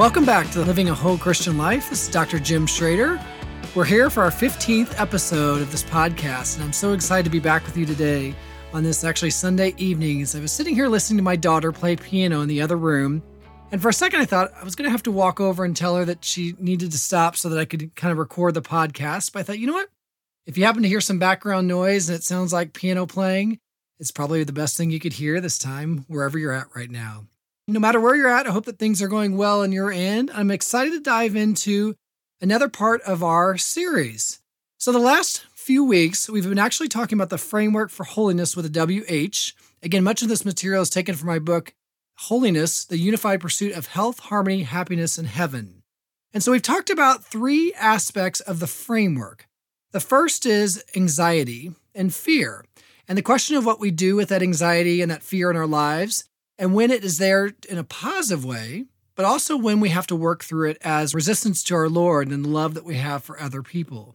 welcome back to Living a Whole Christian Life. This is Dr. Jim Schrader. We're here for our 15th episode of this podcast, and I'm so excited to be back with you today on this actually Sunday evening as I was sitting here listening to my daughter play piano in the other room. And for a second, I thought I was going to have to walk over and tell her that she needed to stop so that I could kind of record the podcast. But I thought, you know what? If you happen to hear some background noise and it sounds like piano playing, it's probably the best thing you could hear this time, wherever you're at right now. No matter where you're at, I hope that things are going well on your end. I'm excited to dive into another part of our series. So, the last few weeks, we've been actually talking about the framework for holiness with a WH. Again, much of this material is taken from my book, Holiness, the Unified Pursuit of Health, Harmony, Happiness, and Heaven. And so, we've talked about three aspects of the framework. The first is anxiety and fear, and the question of what we do with that anxiety and that fear in our lives and when it is there in a positive way, but also when we have to work through it as resistance to our Lord and the love that we have for other people.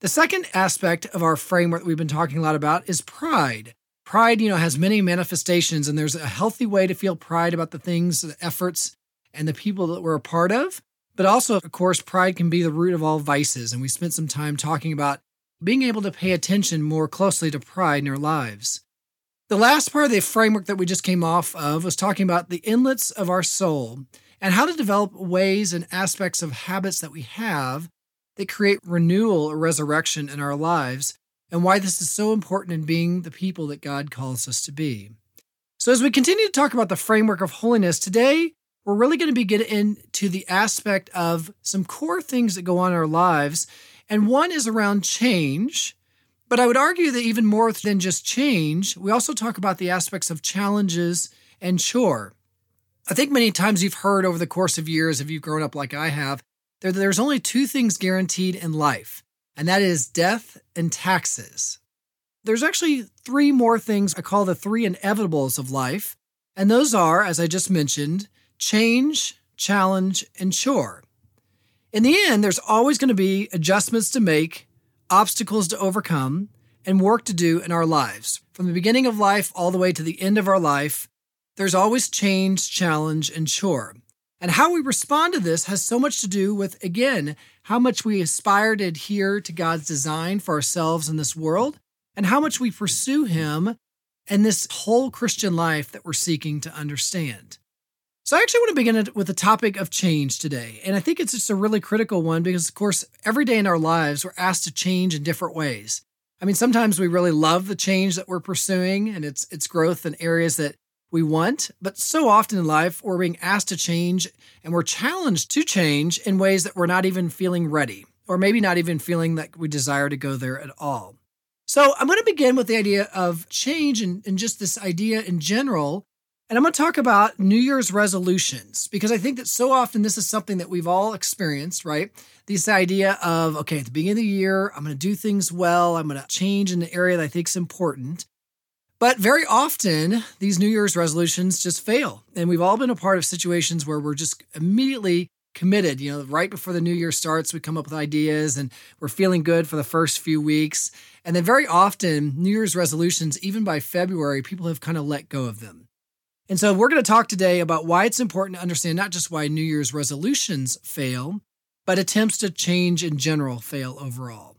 The second aspect of our framework that we've been talking a lot about is pride. Pride, you know, has many manifestations, and there's a healthy way to feel pride about the things, the efforts, and the people that we're a part of. But also, of course, pride can be the root of all vices. And we spent some time talking about being able to pay attention more closely to pride in our lives. The last part of the framework that we just came off of was talking about the inlets of our soul and how to develop ways and aspects of habits that we have that create renewal or resurrection in our lives, and why this is so important in being the people that God calls us to be. So, as we continue to talk about the framework of holiness, today we're really going to be getting into the aspect of some core things that go on in our lives. And one is around change but I would argue that even more than just change, we also talk about the aspects of challenges and chore. I think many times you've heard over the course of years, if you've grown up like I have, that there's only two things guaranteed in life, and that is death and taxes. There's actually three more things I call the three inevitables of life, and those are, as I just mentioned, change, challenge, and chore. In the end, there's always going to be adjustments to make obstacles to overcome, and work to do in our lives. From the beginning of life all the way to the end of our life, there's always change, challenge, and chore. And how we respond to this has so much to do with, again, how much we aspire to adhere to God's design for ourselves in this world, and how much we pursue Him and this whole Christian life that we're seeking to understand. So, I actually want to begin with the topic of change today. And I think it's just a really critical one because, of course, every day in our lives, we're asked to change in different ways. I mean, sometimes we really love the change that we're pursuing and its, its growth in areas that we want. But so often in life, we're being asked to change and we're challenged to change in ways that we're not even feeling ready, or maybe not even feeling that we desire to go there at all. So, I'm going to begin with the idea of change and, and just this idea in general and I'm going to talk about New Year's resolutions because I think that so often this is something that we've all experienced, right? This idea of, okay, at the beginning of the year, I'm going to do things well, I'm going to change in the area that I think is important. But very often, these New Year's resolutions just fail. And we've all been a part of situations where we're just immediately committed. You know, right before the new year starts, we come up with ideas and we're feeling good for the first few weeks. And then very often, New Year's resolutions, even by February, people have kind of let go of them. And so we're going to talk today about why it's important to understand not just why New Year's resolutions fail, but attempts to change in general fail overall.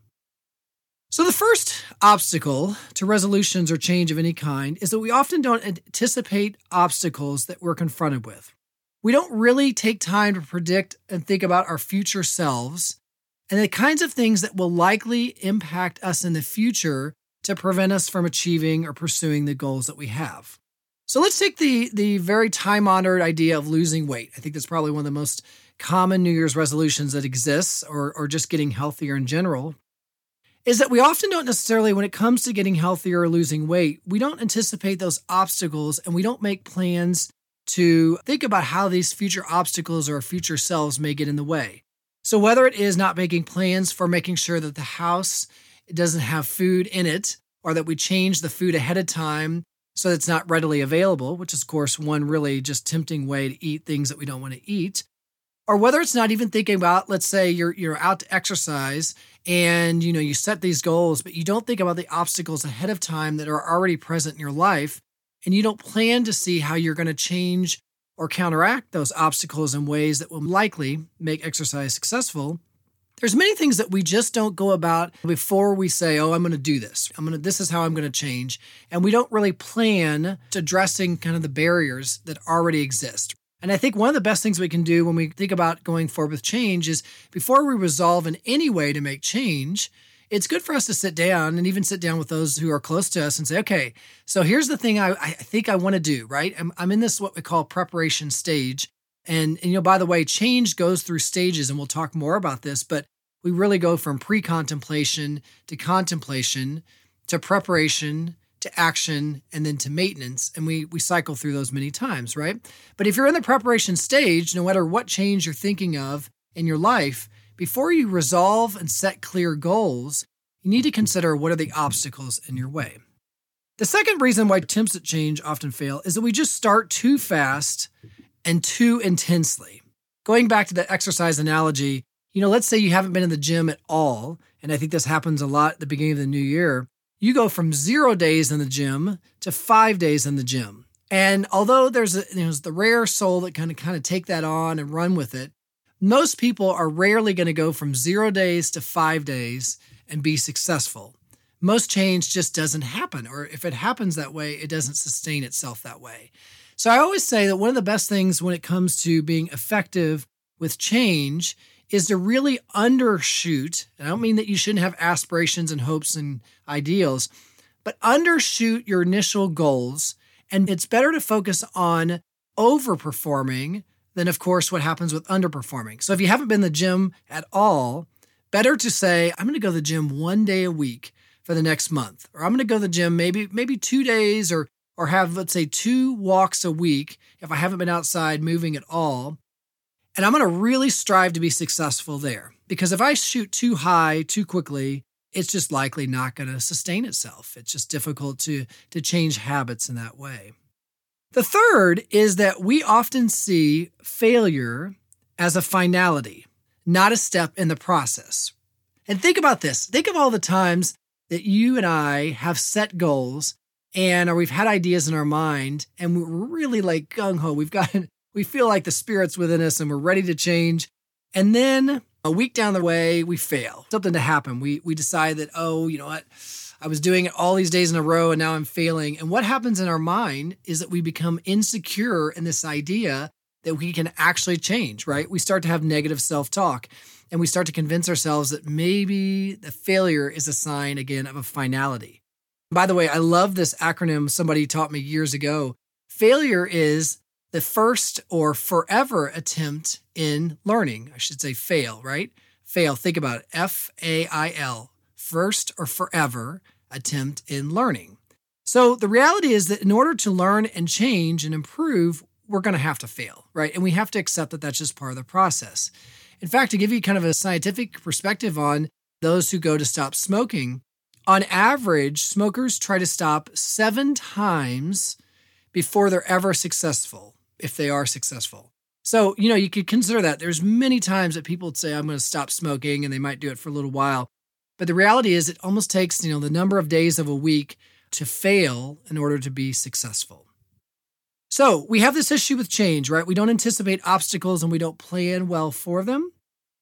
So, the first obstacle to resolutions or change of any kind is that we often don't anticipate obstacles that we're confronted with. We don't really take time to predict and think about our future selves and the kinds of things that will likely impact us in the future to prevent us from achieving or pursuing the goals that we have. So let's take the the very time honored idea of losing weight. I think that's probably one of the most common New Year's resolutions that exists, or or just getting healthier in general. Is that we often don't necessarily, when it comes to getting healthier or losing weight, we don't anticipate those obstacles and we don't make plans to think about how these future obstacles or future selves may get in the way. So, whether it is not making plans for making sure that the house doesn't have food in it, or that we change the food ahead of time so it's not readily available, which is, of course, one really just tempting way to eat things that we don't want to eat. Or whether it's not even thinking about, let's say you're you're out to exercise and you know you set these goals, but you don't think about the obstacles ahead of time that are already present in your life, and you don't plan to see how you're going to change or counteract those obstacles in ways that will likely make exercise successful, there's many things that we just don't go about before we say, "Oh, I'm going to do this. I'm going to this is how I'm going to change." And we don't really plan to addressing kind of the barriers that already exist. And I think one of the best things we can do when we think about going forward with change is before we resolve in any way to make change, it's good for us to sit down and even sit down with those who are close to us and say, okay, so here's the thing I, I think I want to do, right? I'm, I'm in this what we call preparation stage. And, and, you know, by the way, change goes through stages, and we'll talk more about this, but we really go from pre contemplation to contemplation to preparation to action and then to maintenance. And we we cycle through those many times right? But if you're in the preparation stage no matter what change you're thinking of in your life before you resolve and set clear goals you need to consider what are the obstacles in your way. The second reason why attempts at change often fail is that we just start too fast and too intensely. Going back to the exercise analogy you know let's say you haven't been in the gym at all and i think this happens a lot at the beginning of the new year you go from zero days in the gym to five days in the gym. And although there's a, the rare soul that kind of kind of take that on and run with it, most people are rarely going to go from zero days to five days and be successful. Most change just doesn't happen, or if it happens that way, it doesn't sustain itself that way. So I always say that one of the best things when it comes to being effective with change is to really undershoot. I don't mean that you shouldn't have aspirations and hopes and ideals, but undershoot your initial goals. And it's better to focus on overperforming than, of course, what happens with underperforming. So if you haven't been the gym at all, better to say, I'm going to go to the gym one day a week for the next month, or I'm going to go to the gym maybe maybe two days, or or have let's say two walks a week if I haven't been outside moving at all and I'm going to really strive to be successful there because if I shoot too high too quickly, it's just likely not going to sustain itself. It's just difficult to, to change habits in that way. The third is that we often see failure as a finality, not a step in the process. And think about this think of all the times that you and I have set goals and or we've had ideas in our mind and we're really like gung ho. We've got we feel like the spirit's within us and we're ready to change. And then a week down the way, we fail. Something to happen. We we decide that, oh, you know what? I was doing it all these days in a row and now I'm failing. And what happens in our mind is that we become insecure in this idea that we can actually change, right? We start to have negative self talk and we start to convince ourselves that maybe the failure is a sign, again, of a finality. By the way, I love this acronym somebody taught me years ago. Failure is the first or forever attempt in learning. I should say fail, right? Fail. Think about it. F A I L. First or forever attempt in learning. So the reality is that in order to learn and change and improve, we're going to have to fail, right? And we have to accept that that's just part of the process. In fact, to give you kind of a scientific perspective on those who go to stop smoking, on average, smokers try to stop seven times before they're ever successful if they are successful. So, you know, you could consider that. There's many times that people say, I'm going to stop smoking, and they might do it for a little while. But the reality is, it almost takes, you know, the number of days of a week to fail in order to be successful. So we have this issue with change, right? We don't anticipate obstacles and we don't plan well for them.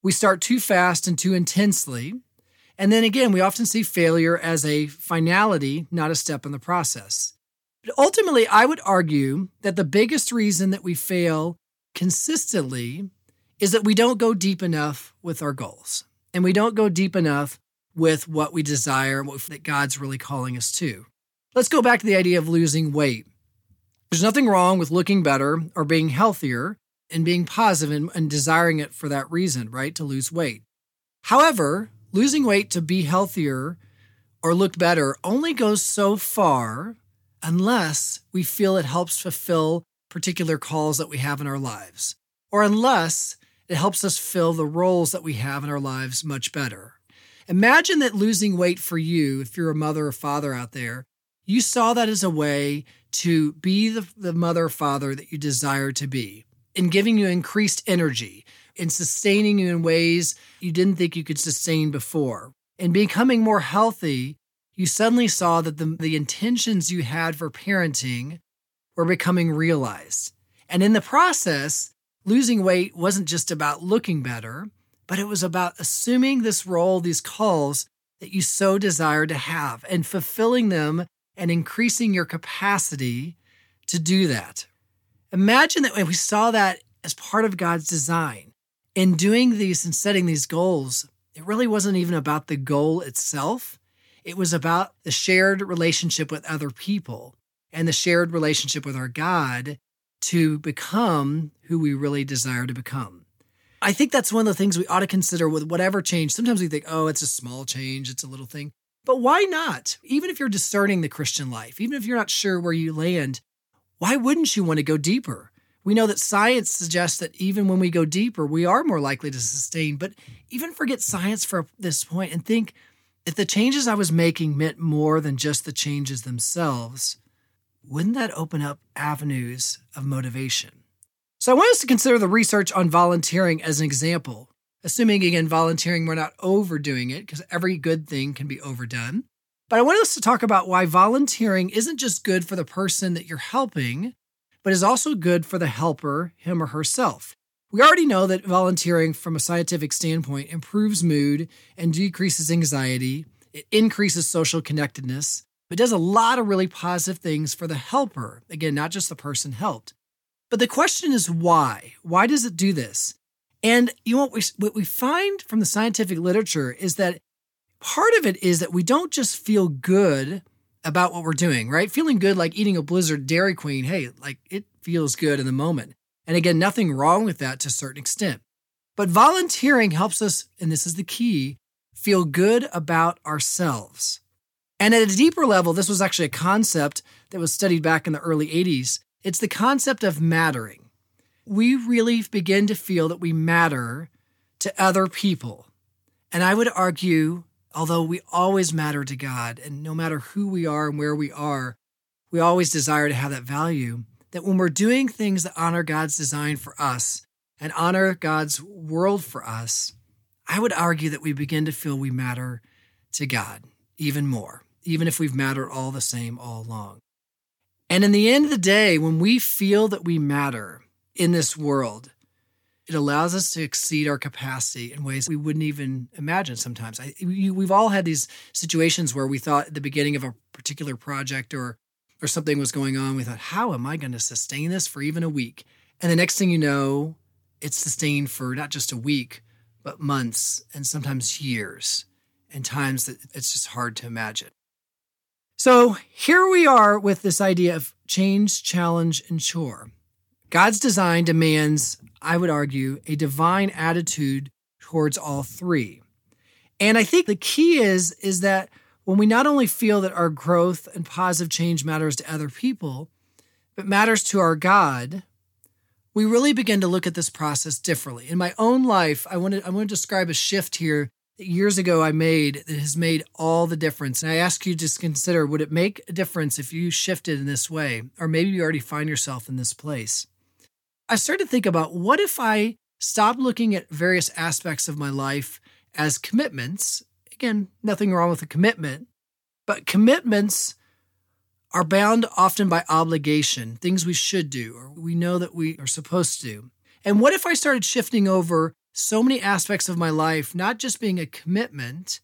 We start too fast and too intensely. And then again, we often see failure as a finality, not a step in the process. But ultimately, I would argue that the biggest reason that we fail consistently is that we don't go deep enough with our goals and we don't go deep enough with what we desire and what that God's really calling us to. Let's go back to the idea of losing weight. There's nothing wrong with looking better or being healthier and being positive and, and desiring it for that reason, right? To lose weight. However, losing weight to be healthier or look better only goes so far unless we feel it helps fulfill particular calls that we have in our lives, or unless it helps us fill the roles that we have in our lives much better. Imagine that losing weight for you, if you're a mother or father out there, you saw that as a way to be the, the mother or father that you desire to be, in giving you increased energy, in sustaining you in ways you didn't think you could sustain before, in becoming more healthy you suddenly saw that the, the intentions you had for parenting were becoming realized. And in the process, losing weight wasn't just about looking better, but it was about assuming this role, these calls that you so desire to have, and fulfilling them and increasing your capacity to do that. Imagine that we saw that as part of God's design, in doing these and setting these goals, it really wasn't even about the goal itself. It was about the shared relationship with other people and the shared relationship with our God to become who we really desire to become. I think that's one of the things we ought to consider with whatever change. Sometimes we think, oh, it's a small change, it's a little thing. But why not? Even if you're discerning the Christian life, even if you're not sure where you land, why wouldn't you want to go deeper? We know that science suggests that even when we go deeper, we are more likely to sustain. But even forget science for this point and think if the changes I was making meant more than just the changes themselves, wouldn't that open up avenues of motivation? So I want us to consider the research on volunteering as an example, assuming again, volunteering, we're not overdoing it because every good thing can be overdone. But I want us to talk about why volunteering isn't just good for the person that you're helping, but is also good for the helper, him or herself. We already know that volunteering from a scientific standpoint improves mood and decreases anxiety. It increases social connectedness. It does a lot of really positive things for the helper. Again, not just the person helped. But the question is why? Why does it do this? And you know what we, what we find from the scientific literature is that part of it is that we don't just feel good about what we're doing, right? Feeling good like eating a Blizzard Dairy Queen, hey, like it feels good in the moment. And again, nothing wrong with that to a certain extent. But volunteering helps us, and this is the key, feel good about ourselves. And at a deeper level, this was actually a concept that was studied back in the early 80s. It's the concept of mattering. We really begin to feel that we matter to other people. And I would argue although we always matter to God, and no matter who we are and where we are, we always desire to have that value. That when we're doing things that honor God's design for us and honor God's world for us, I would argue that we begin to feel we matter to God even more, even if we've mattered all the same all along. And in the end of the day, when we feel that we matter in this world, it allows us to exceed our capacity in ways we wouldn't even imagine sometimes. I, we've all had these situations where we thought at the beginning of a particular project or or something was going on, we thought, how am I going to sustain this for even a week? And the next thing you know, it's sustained for not just a week, but months and sometimes years and times that it's just hard to imagine. So here we are with this idea of change, challenge, and chore. God's design demands, I would argue, a divine attitude towards all three. And I think the key is is that when we not only feel that our growth and positive change matters to other people, but matters to our God, we really begin to look at this process differently. In my own life, I want to I want to describe a shift here that years ago I made that has made all the difference. And I ask you to consider would it make a difference if you shifted in this way? Or maybe you already find yourself in this place. I started to think about what if I stopped looking at various aspects of my life as commitments. Again, nothing wrong with a commitment, but commitments are bound often by obligation, things we should do or we know that we are supposed to do. And what if I started shifting over so many aspects of my life, not just being a commitment,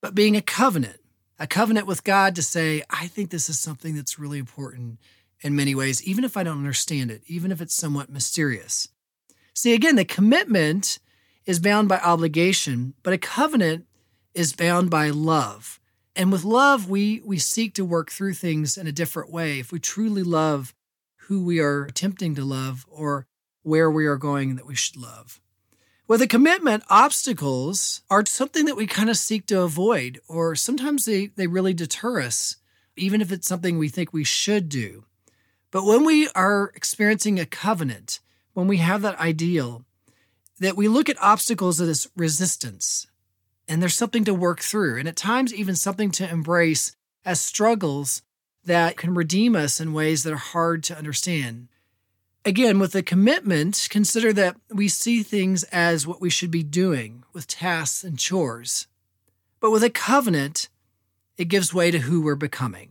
but being a covenant, a covenant with God to say, I think this is something that's really important in many ways, even if I don't understand it, even if it's somewhat mysterious. See, again, the commitment is bound by obligation, but a covenant is bound by love. And with love, we, we seek to work through things in a different way. If we truly love who we are attempting to love or where we are going that we should love. With a commitment, obstacles are something that we kind of seek to avoid, or sometimes they, they really deter us, even if it's something we think we should do. But when we are experiencing a covenant, when we have that ideal, that we look at obstacles as resistance, and there's something to work through, and at times even something to embrace as struggles that can redeem us in ways that are hard to understand. Again, with a commitment, consider that we see things as what we should be doing with tasks and chores. But with a covenant, it gives way to who we're becoming.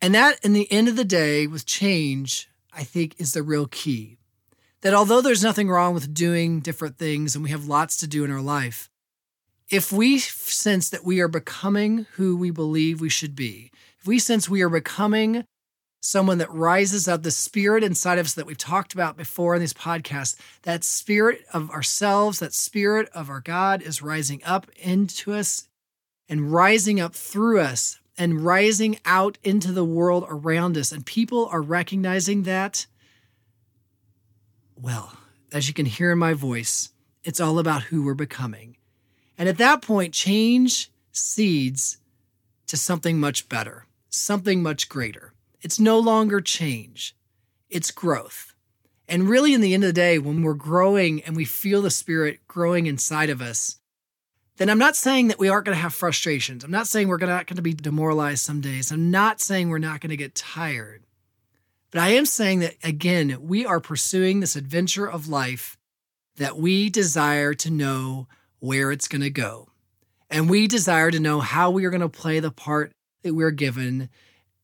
And that, in the end of the day, with change, I think, is the real key. That although there's nothing wrong with doing different things and we have lots to do in our life, if we sense that we are becoming who we believe we should be, if we sense we are becoming someone that rises up, the spirit inside of us that we've talked about before in these podcasts, that spirit of ourselves, that spirit of our God is rising up into us and rising up through us and rising out into the world around us. And people are recognizing that. Well, as you can hear in my voice, it's all about who we're becoming. And at that point, change cedes to something much better, something much greater. It's no longer change, it's growth. And really, in the end of the day, when we're growing and we feel the Spirit growing inside of us, then I'm not saying that we aren't going to have frustrations. I'm not saying we're not going to be demoralized some days. I'm not saying we're not going to get tired. But I am saying that, again, we are pursuing this adventure of life that we desire to know where it's going to go. And we desire to know how we are going to play the part that we're given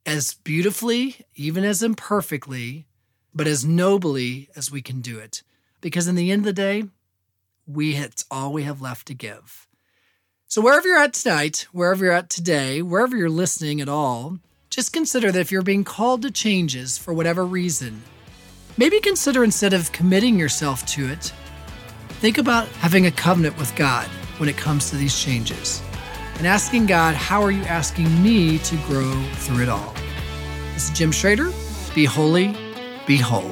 as beautifully, even as imperfectly, but as nobly as we can do it. Because in the end of the day, we it's all we have left to give. So wherever you're at tonight, wherever you're at today, wherever you're listening at all, just consider that if you're being called to changes for whatever reason, maybe consider instead of committing yourself to it, think about having a covenant with God when it comes to these changes and asking God, how are you asking me to grow through it all? This is Jim Schrader. Be holy, be whole.